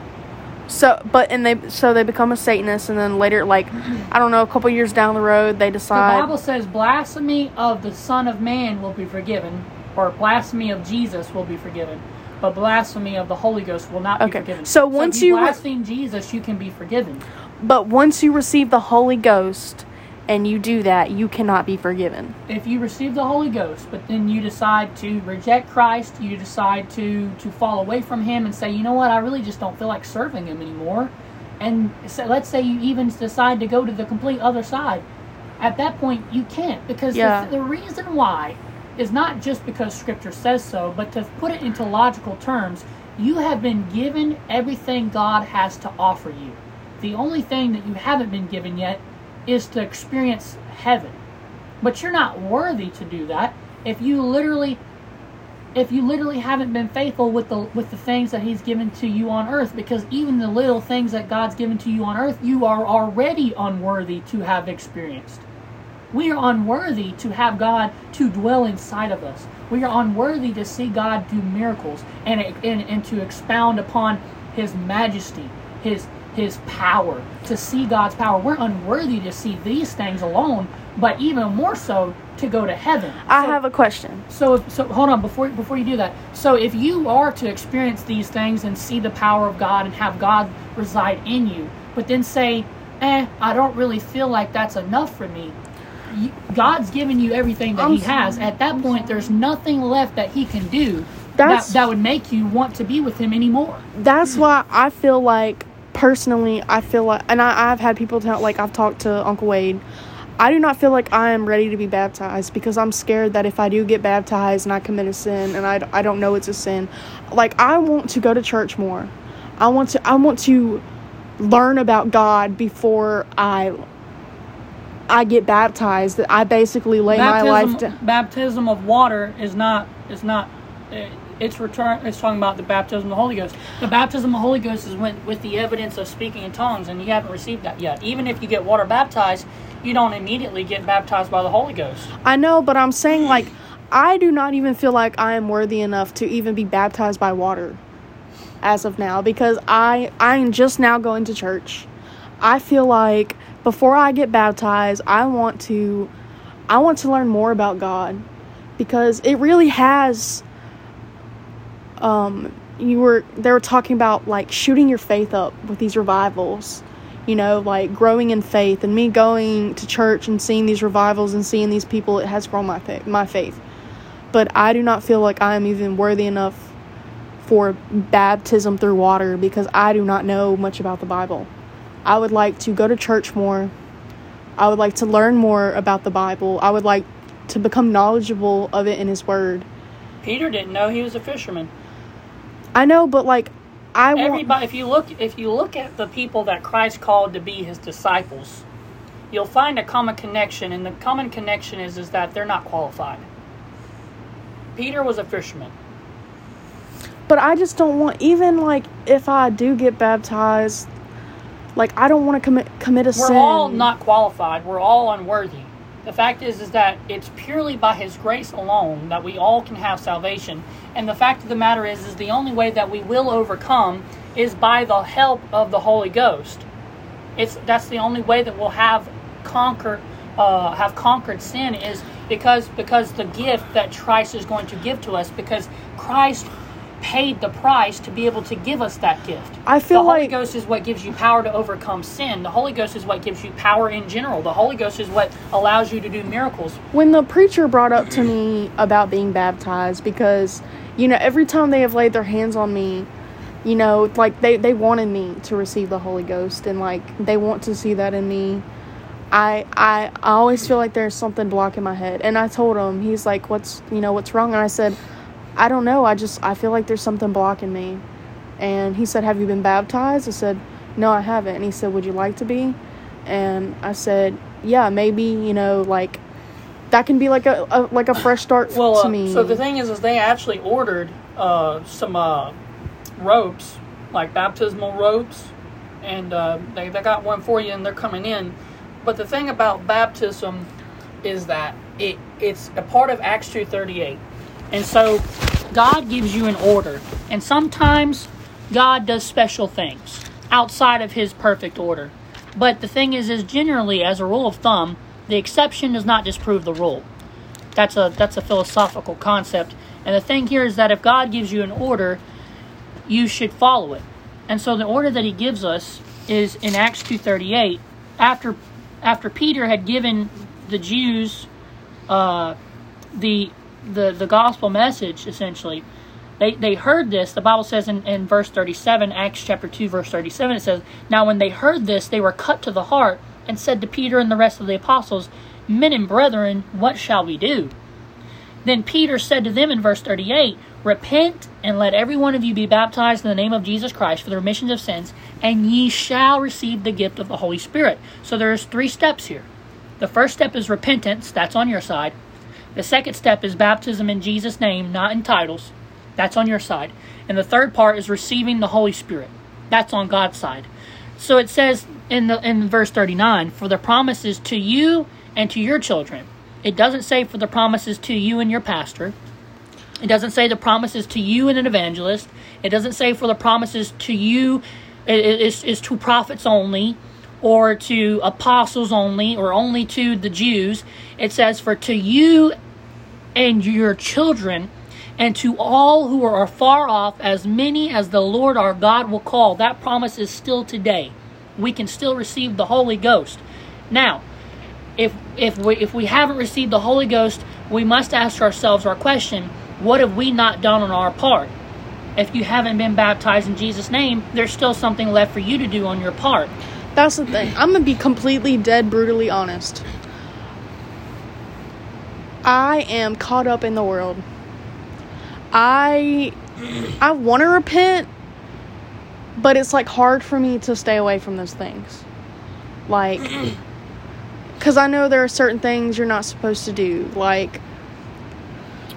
So, but and they, so they become a Satanist, and then later, like, I don't know, a couple years down the road, they decide. The. Bible says blasphemy of the Son of Man will be forgiven, or blasphemy of Jesus will be forgiven, but blasphemy of the Holy Ghost will not be Okay, forgiven. so once if you you re- blaspheme Jesus, you can be forgiven. But once you receive the Holy Ghost, and you do that, you cannot be forgiven. if you receive the Holy Ghost, but then you decide to reject Christ, you decide to to fall away from Him and say, you know what, I really just don't feel like serving Him anymore, and so let's say you even decide to go to the complete other side, at that point you can't because Yeah. the, the reason why is not just because Scripture says so, but to put it into logical terms, you have been given everything God has to offer you. The only thing that you haven't been given yet is to experience heaven. But you're not worthy to do that. If you literally if you literally haven't been faithful with the with the things that he's given to you on earth because even the little things that God's given to you on earth you are already unworthy to have experienced. We are unworthy to have God to dwell inside of us. We are unworthy to see God do miracles and and, and to expound upon his majesty his his power to see God's power we're unworthy to see these things alone but even more so to go to heaven I So- have a question. so, if, so hold on before before you do that. So, if you are to experience these things and see the power of God and have God reside in you, but then say, "Eh, I don't really feel like that's enough for me," you, God's given you everything that I'm He sorry. has. At that point, there's nothing left that He can do that That's- that would make you want to be with Him anymore. That's why I feel like personally, I feel like, and I, I've had people tell, like I've talked to Uncle Wade. I do not feel like I am ready to be baptized because I'm scared that if I do get baptized and I commit a sin and I, I don't know it's a sin, like I want to go to church more. I want to I want to learn about God before I I get baptized. That I basically lay my life baptism, down. baptism of water is not is not eh, it's return it's talking about the baptism of the Holy Ghost. The baptism of the Holy Ghost is when, with the evidence of speaking in tongues, and you haven't received that yet. Even if you get water baptized, you don't immediately get baptized by the Holy Ghost. I know, but I'm saying like I do not even feel like I am worthy enough to even be baptized by water as of now because I I am just now going to church. I feel like before I get baptized, I want to I want to learn more about God because it really has um you were they were talking about like shooting your faith up with these revivals you know like growing in faith and me going to church and seeing these revivals and seeing these people it has grown my faith my faith. But i do not feel like i am even worthy enough for baptism through water because i do not know much about the bible. I would like to go to church more. I would like to learn more about the bible. I would like to become knowledgeable of it in his word. Peter didn't know he was a fisherman. I know but like i want Everybody, if you look, if you look at the people that Christ called to be His disciples, you'll find a common connection, and the common connection is is that they're not qualified. Peter was a fisherman. But I just don't want even like if I do get baptized, like I don't want to commit commit a sin. We're all not qualified. We're all unworthy. The fact is, is that it's purely by His grace alone that we all can have salvation. And the fact of the matter is, is the only way that we will overcome is by the help of the Holy Ghost. It's that's the only way that we'll have conquer uh, have conquered sin is because because the gift that Christ is going to give to us because Christ paid the price to be able to give us that gift. I feel like the Holy like- Ghost is what gives you power to overcome sin. The Holy Ghost is what gives you power in general. The Holy Ghost is what allows you to do miracles. when the preacher brought up to me about being baptized because you know every time they have laid their hands on me you know like they they wanted me to receive the holy ghost and like they want to see that in me i i i always feel like there's something blocking my head and i told him he's like what's you know what's wrong and i said i don't know. I just i feel like there's something blocking me. And he said have you been baptized? I said no i haven't. And he said would you like to be? And i said yeah maybe you know like that can be like a, a like a fresh start Well, to uh, me. so the thing is, is they actually ordered uh, some uh, ropes, like baptismal ropes, and uh, they they got one for you, and they're coming in. But the thing about baptism is that it it's a part of Acts two thirty eight, and so God gives you an order, and sometimes God does special things outside of His perfect order. But the thing is, is generally, as a rule of thumb, the exception does not disprove the rule. That's a that's a philosophical concept. And the thing here is that if God gives you an order, you should follow it. And so the order that he gives us is in Acts 2:38 after after Peter had given the Jews uh, the the the gospel message essentially they they heard this the bible says in, in verse 37 acts chapter 2 verse 37 it says now when they heard this they were cut to the heart and said to peter and the rest of the apostles men and brethren what shall we do then Peter said to them in verse 38 Repent and let every one of you be baptized in the name of Jesus Christ for the remission of sins, and ye shall receive the gift of the Holy Spirit. So there's three steps here. The first step is repentance, that's on your side. The second step is baptism in Jesus' name, not in titles. That's on your side. And the third part is receiving the Holy Spirit. That's on God's side. So it says in the in verse 39, for the promises to you and to your children. It doesn't say for the promises to you and your pastor. It doesn't say the promises to you and an evangelist. It doesn't say for the promises to you it is is to prophets only or to apostles only or only to the Jews. It says for to you and your children and to all who are far off as many as the Lord our God will call. That promise is still today. We can still receive the Holy Ghost. Now, if if we if we haven't received the Holy Ghost, we must ask ourselves our question, what have we not done on our part? If you haven't been baptized in Jesus' name, there's still something left for you to do on your part. That's the thing. I'm gonna be completely dead brutally honest. I am caught up in the world. I I want to repent, but it's like hard for me to stay away from those things. Like cuz I know there are certain things you're not supposed to do. Like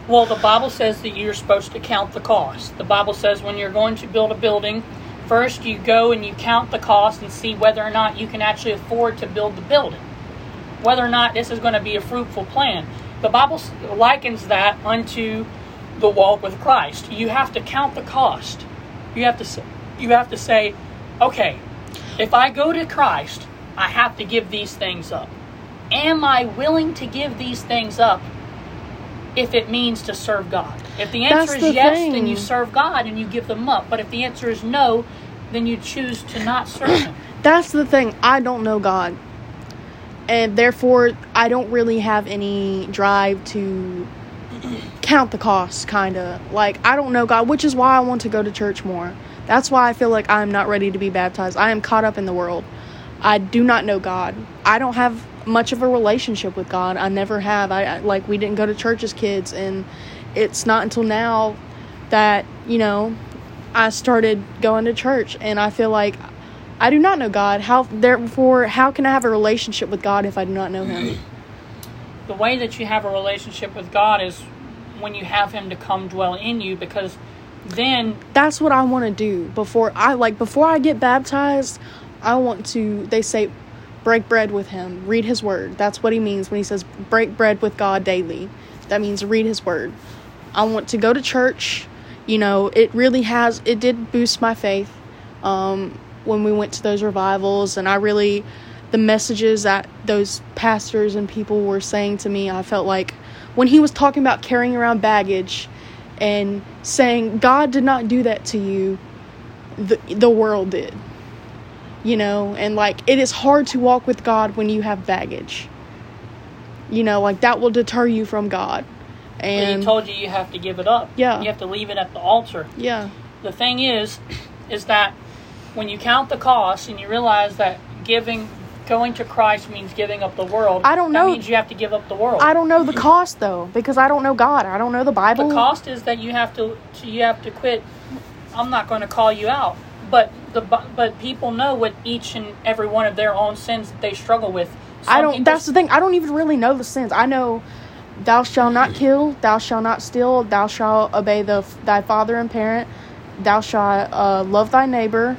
Well, the Bible says that you're supposed to count the cost. The Bible says when you're going to build a building, first you go and you count the cost and see whether or not you can actually afford to build the building. Whether or not this is going to be a fruitful plan. The Bible likens that unto the walk with Christ. You have to count the cost. You have to say, you have to say, okay, if I go to Christ, I have to give these things up. Am I willing to give these things up if it means to serve God. If the answer That's is the yes, thing. then you serve God and you give them up. But if the answer is no, then you choose to not serve Him. That's the thing. I don't know God. And therefore, I don't really have any drive to count the costs, kind of. Like, I don't know God, which is why I want to go to church more. That's why I feel like I'm not ready to be baptized. I am caught up in the world. I do not know God. I don't have much of a relationship with God. I never have. I I- like we didn't go to church as kids and it's not until now that, you know, I started going to church and I feel like I do not know God. How therefore how can I have a relationship with God if I do not know him? The way that you have a relationship with God is when you have Him to come dwell in you, because then That's what I want to do before I like before I get baptized, I want to they say break bread with him, read his word. That's what he means when he says break bread with God daily. That means read his word. I want to go to church. You know, it really has it did boost my faith. Um when we went to those revivals, and I really, the messages that those pastors and people were saying to me, I felt like when he was talking about carrying around baggage and saying, God did not do that to you, the, the world did. You know, and like it is hard to walk with God when you have baggage. You know, like that will deter you from God. And he told you you have to give it up. Yeah. You have to leave it at the altar. yeah, The thing is, is that when you count the cost and you realize that giving, going to Christ means giving up the world. I don't know. that means you have to give up the world. I don't know the cost though because I don't know God. I don't know the Bible. The cost is that you have to you have to quit. I'm not going to call you out, but the but people know what each and every one of their own sins that they struggle with. I don't. That's the thing. I don't even really know the sins. I know, thou shalt not kill. Thou shalt not steal. Thou shalt obey the thy father and parent. Thou shalt uh, love thy neighbor.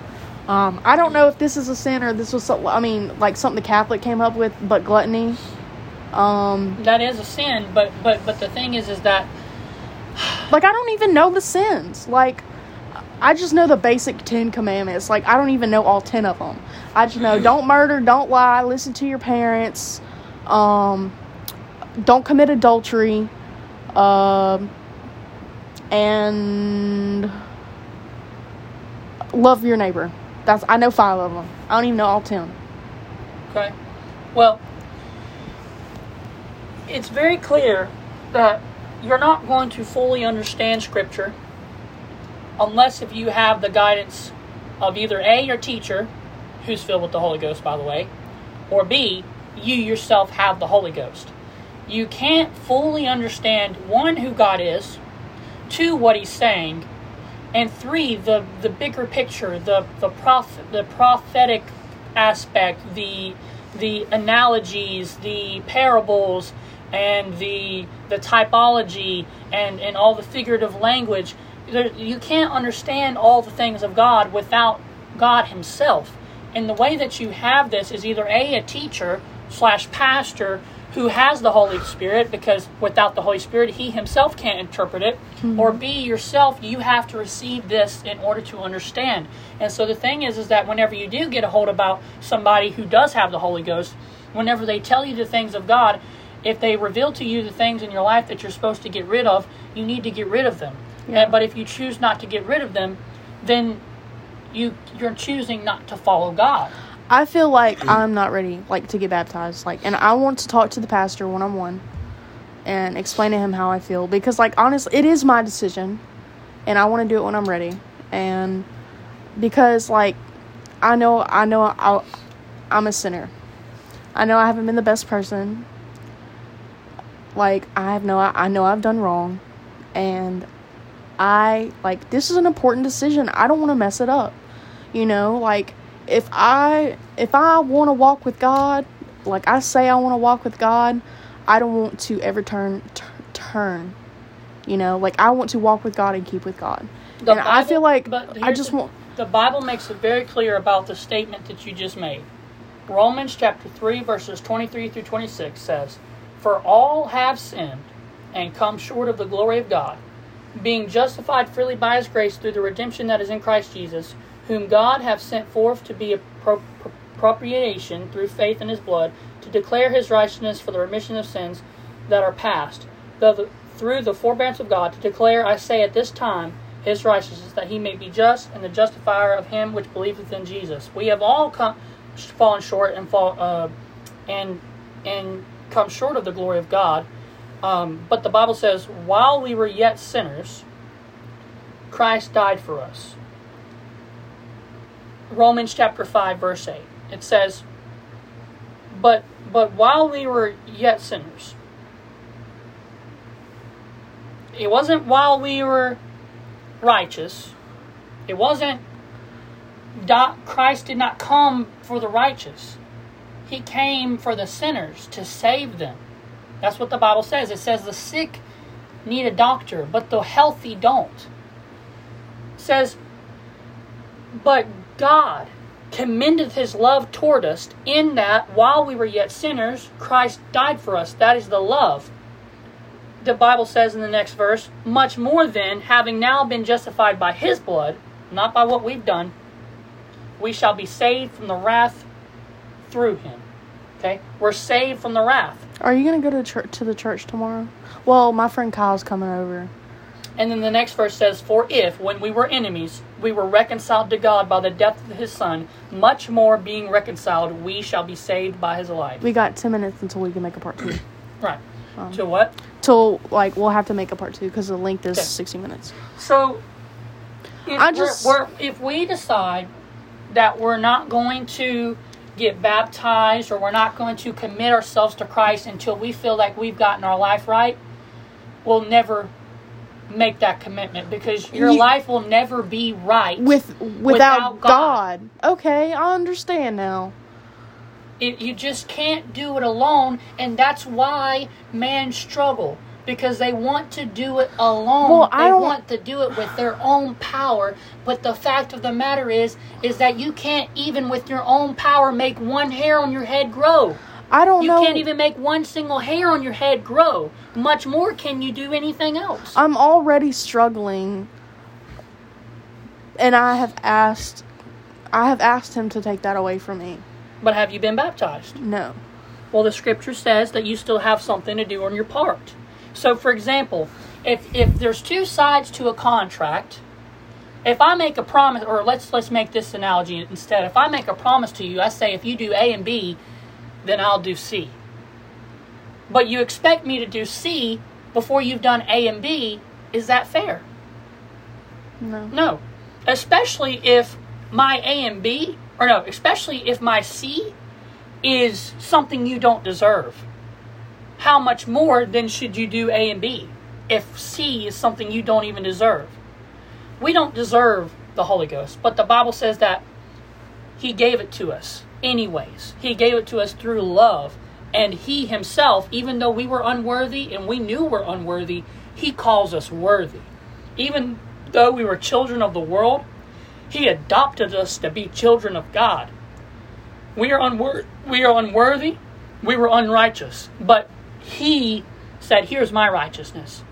Um, I don't know if this is a sin or this was. So, I mean, like something the Catholic came up with, but gluttony. Um, that is a sin, but but but the thing is, is that like I don't even know the sins. Like I just know the basic Ten Commandments. Like I don't even know all ten of them. I just know don't murder, don't lie, listen to your parents, um, don't commit adultery, um, and love your neighbor. That's I know five of them. I don't even know all ten. Okay. Well, it's very clear that you're not going to fully understand Scripture unless if you have the guidance of either A, your teacher, who's filled with the Holy Ghost, by the way, or B, you yourself have the Holy Ghost. You can't fully understand one, who God is, two, what He's saying, and three, the the bigger picture, the the prof, the prophetic aspect, the the analogies, the parables, and the the typology, and and all the figurative language. You can't understand all the things of God without God Himself. And the way that you have this is either a a teacher slash pastor who has the Holy Spirit, because without the Holy Spirit, he himself can't interpret it, hmm. or B, yourself, you have to receive this in order to understand. And so the thing is, is that whenever you do get a hold about somebody who does have the Holy Ghost, whenever they tell you the things of God, if they reveal to you the things in your life that you're supposed to get rid of, you need to get rid of them. Yeah. And, but if you choose not to get rid of them, then you you're choosing not to follow God. I feel like I'm not ready, like to get baptized. Like, and I want to talk to the pastor one on one, and explain to him how I feel because, like, honestly, it is my decision, and I want to do it when I'm ready. And because, like, I know, I know, I, I'm a sinner. I know I haven't been the best person. Like, I have no, I know I've done wrong, and I like this is an important decision. I don't want to mess it up. You know, like if I if I want to walk with God, like I say I want to walk with God, I don't want to ever turn t- turn. You know, like I want to walk with God and keep with God. The and I feel like but I just the, want the Bible makes it very clear about the statement that you just made. Romans chapter 3 verses 23 through 26 says, "For all have sinned and come short of the glory of God, being justified freely by his grace through the redemption that is in Christ Jesus, whom God hath sent forth to be a pro- pro- propitiation through faith in his blood, to declare his righteousness for the remission of sins that are past, the, through the forbearance of God, to declare, I say, at this time, his righteousness, that he may be just and the justifier of him which believeth in Jesus. We have all come, fallen short and fall uh, and and come short of the glory of God. Um, but the Bible says, while we were yet sinners, Christ died for us. Romans chapter 5 verse 8. It says, "But but while we were yet sinners, it wasn't while we were righteous. It wasn't Christ did not come for the righteous. He came for the sinners to save them. That's what the Bible says. It says the sick need a doctor, but the healthy don't. It says, but God commendeth his love toward us in that while we were yet sinners, Christ died for us. That is the love. The Bible says in the next verse, much more then, having now been justified by his blood, not by what we've done, we shall be saved from the wrath through him. Okay? We're saved from the wrath. Are you gonna go to church to the church tomorrow? Well, my friend Kyle's coming over. And then the next verse says, For if, when we were enemies, we were reconciled to God by the death of his Son, much more being reconciled, we shall be saved by his life. We got ten minutes until we can make a part two. Right. Um, to what? Till like we'll have to make a part two because the length is Okay. sixty minutes. So, if, I we're- just- we're, if we decide that we're not going to get baptized or we're not going to commit ourselves to Christ until we feel like we've gotten our life right, we'll never make that commitment because your Ye- life will never be right With without, Without God. God. Okay, I understand now. It, you just can't do it alone, and that's why man struggle because they want to do it alone. Well, I they want to do it with their own power, but the fact of the matter is, is that you can't even with your own power make one hair on your head grow. I don't You know. can't even make one single hair on your head grow. Much more can you do anything else. I'm already struggling, and I have asked. I have asked him to take that away from me. But have you been baptized? No. Well, the scripture says that you still have something to do on your part. So, for example, if if there's two sides to a contract, if I make a promise, or let's let's make this analogy instead. If I make a promise to you, I say if you do A and B, then I'll do C. But you expect me to do C before you've done A and B. Is that fair? No. No. Especially if my A and B, or no, especially if my C is something you don't deserve. How much more then should you do A and B if C is something you don't even deserve? We don't deserve the Holy Ghost, but the Bible says that He gave it to us anyways. He gave it to us through love. And He Himself, even though we were unworthy and we knew we're unworthy, He calls us worthy. Even though we were children of the world, He adopted us to be children of God. We are, unwor- we are unworthy, we were unrighteous, but He said, Here's my righteousness.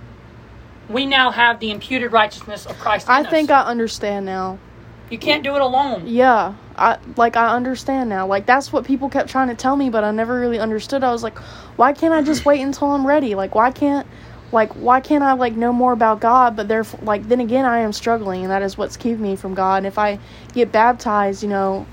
We now have the imputed righteousness of Christ. In I think. I understand now. you can't do it alone. Yeah, I like I understand now. Like that's what people kept trying to tell me, but I never really understood. I was like, why can't I just wait until I'm ready? Like why can't like why can't I like know more about God? But therefore, like then again, I am struggling, and that is what's keeping me from God. And if I get baptized, you know,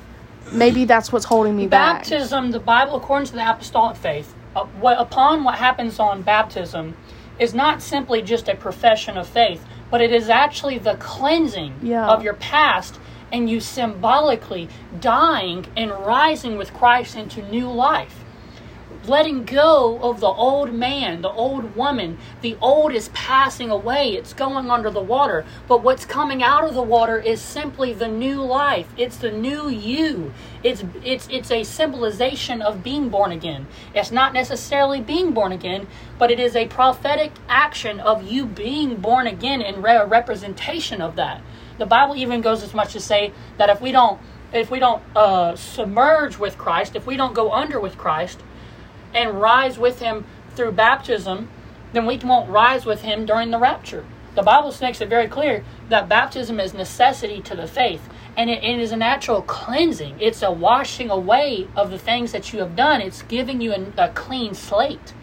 maybe that's what's holding me back. Baptism, the Bible, according to the apostolic faith, uh, what, upon what happens on baptism, is not simply just a profession of faith, but it is actually the cleansing Yeah. of your past and you symbolically dying and rising with Christ into new life. Letting go of the old man, the old woman. The old is passing away, it's going under the water. But what's coming out of the water is simply the new life. It's the new you. It's it's it's a symbolization of being born again. It's not necessarily being born again, but it is a prophetic action of you being born again and representation of that. The Bible even goes as much to say that if we don't if we don't uh, submerge with Christ, if we don't go under with Christ, and rise with him through baptism, then we won't rise with him during the rapture. The Bible makes it very clear that baptism is necessity to the faith, and it, it is a natural cleansing. It's a washing away of the things that you have done. It's giving you a, a clean slate.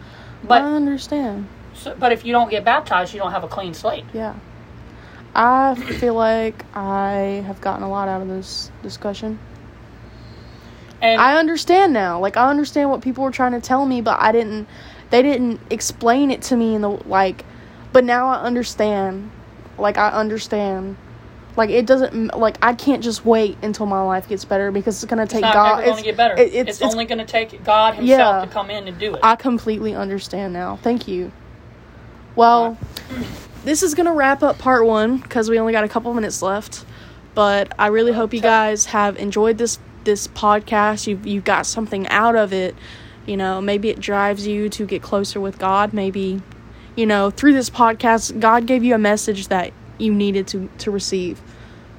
But I understand. so, but if you don't get baptized, you don't have a clean slate. Yeah. I feel like I have gotten a lot out of this discussion. And I understand now. Like I understand what people were trying to tell me, but I didn't they didn't explain it to me in the like but now I understand. Like I understand. Like it doesn't like I can't just wait until my life gets better because it's going to take it's not God ever going to get better. it- it's, only going to take God Himself Yeah. to come in and do it. I completely understand now. Thank you. Well, hmm. this is going to wrap up part 1 cuz we only got a couple minutes left. But I really hope you guys have enjoyed this this podcast. You you got something out of it. You know, maybe it drives you to get closer with God. Maybe you know, through this podcast, God gave you a message that you needed to to receive.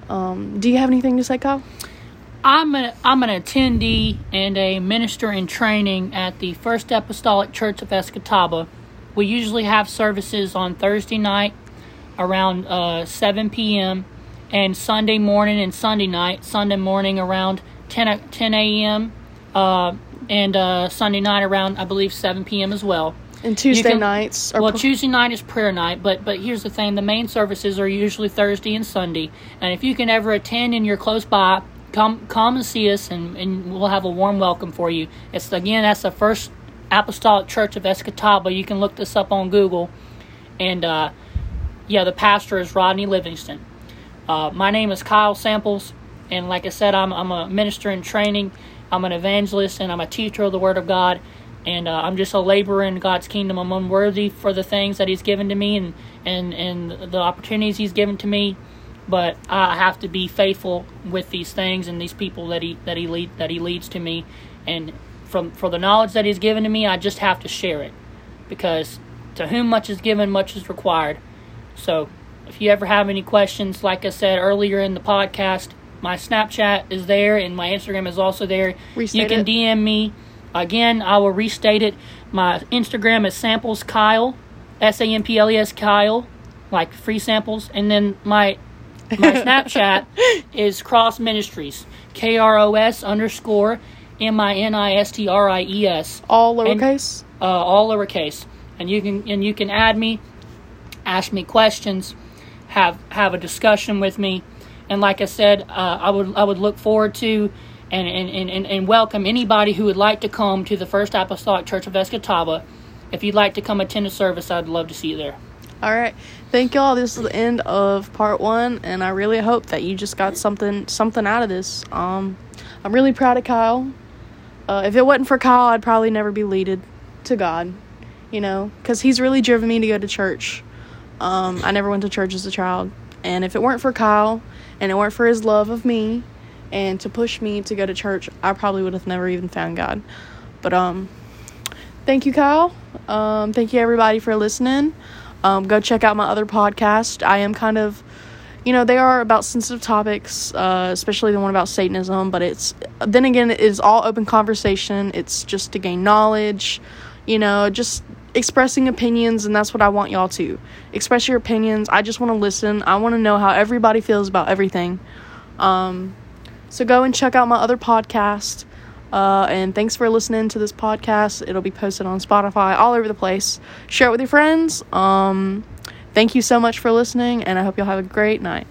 Um, do you have anything to say, Kyle? I'm an I'm an attendee and a minister in training at the First Apostolic Church of Escatawpa. We usually have services on Thursday night around uh, 7 p.m. and Sunday morning and Sunday night. Sunday morning around 10, o- 10 a.m. Uh, and uh, Sunday night around, I believe, 7 p.m. as well. And Tuesday can- nights are Well, pro- Tuesday night is prayer night, but but here's the thing: the main services are usually Thursday and Sunday. And if you can ever attend and you're close by, come come and see us, and, and we'll have a warm welcome for you. It's again that's the First Apostolic Church of Escatawpa. You can look this up on Google, and uh, yeah, the pastor is Rodney Livingston. Uh, my name is Kyle Samples, and like I said, I'm I'm a minister in training. I'm an evangelist, and I'm a teacher of the Word of God. And uh, I'm just a laborer in God's kingdom. I'm unworthy for the things that He's given to me and, and, and the opportunities He's given to me. But I have to be faithful with these things and these people that He that He lead that He leads to me. And from for the knowledge that He's given to me, I just have to share it, because to whom much is given, much is required. So if you ever have any questions, like I said earlier in the podcast, my Snapchat is there and my Instagram is also there. Restate you can it. DM me. Again, I will restate it. My Instagram is samples Kyle, S A M P L E S Kyle, like free samples, and then my my Snapchat is Kros Ministries, K R O S underscore M I N I S T R I E S all and- lowercase. uh, all lowercase, and you can and you can add me, ask me questions, have have a discussion with me, and like I said, uh, I would I would look forward to and and, and, and welcome anybody who would like to come to the First Apostolic Church of Escatawpa. If you'd like to come attend a service, I'd love to see you there. All right. Thank y'all. This is the end of part one, and I really hope that you just got something something out of this. Um, I'm really proud of Kyle. Uh, if it wasn't for Kyle, I'd probably never be leaded to God, you know, because he's really driven me to go to church. Um, I never went to church as a child, and if it weren't for Kyle, and it weren't for his love of me, and to push me to go to church, I probably would have never even found God. But um, thank you, Kyle. Um, thank you everybody for listening. Um, go check out my other podcast. I am kind of, you know, they are about sensitive topics, uh, especially the one about Satanism. But it's then again, it is all open conversation. It's just to gain knowledge, you know, just expressing opinions, and that's what I want y'all to express your opinions. I just want to listen. I want to know how everybody feels about everything. Um, so go and check out my other podcast. Uh, and thanks for listening to this podcast. It'll be posted on Spotify, all over the place. Share it with your friends. Um, thank you so much for listening, and I hope you'll have a great night.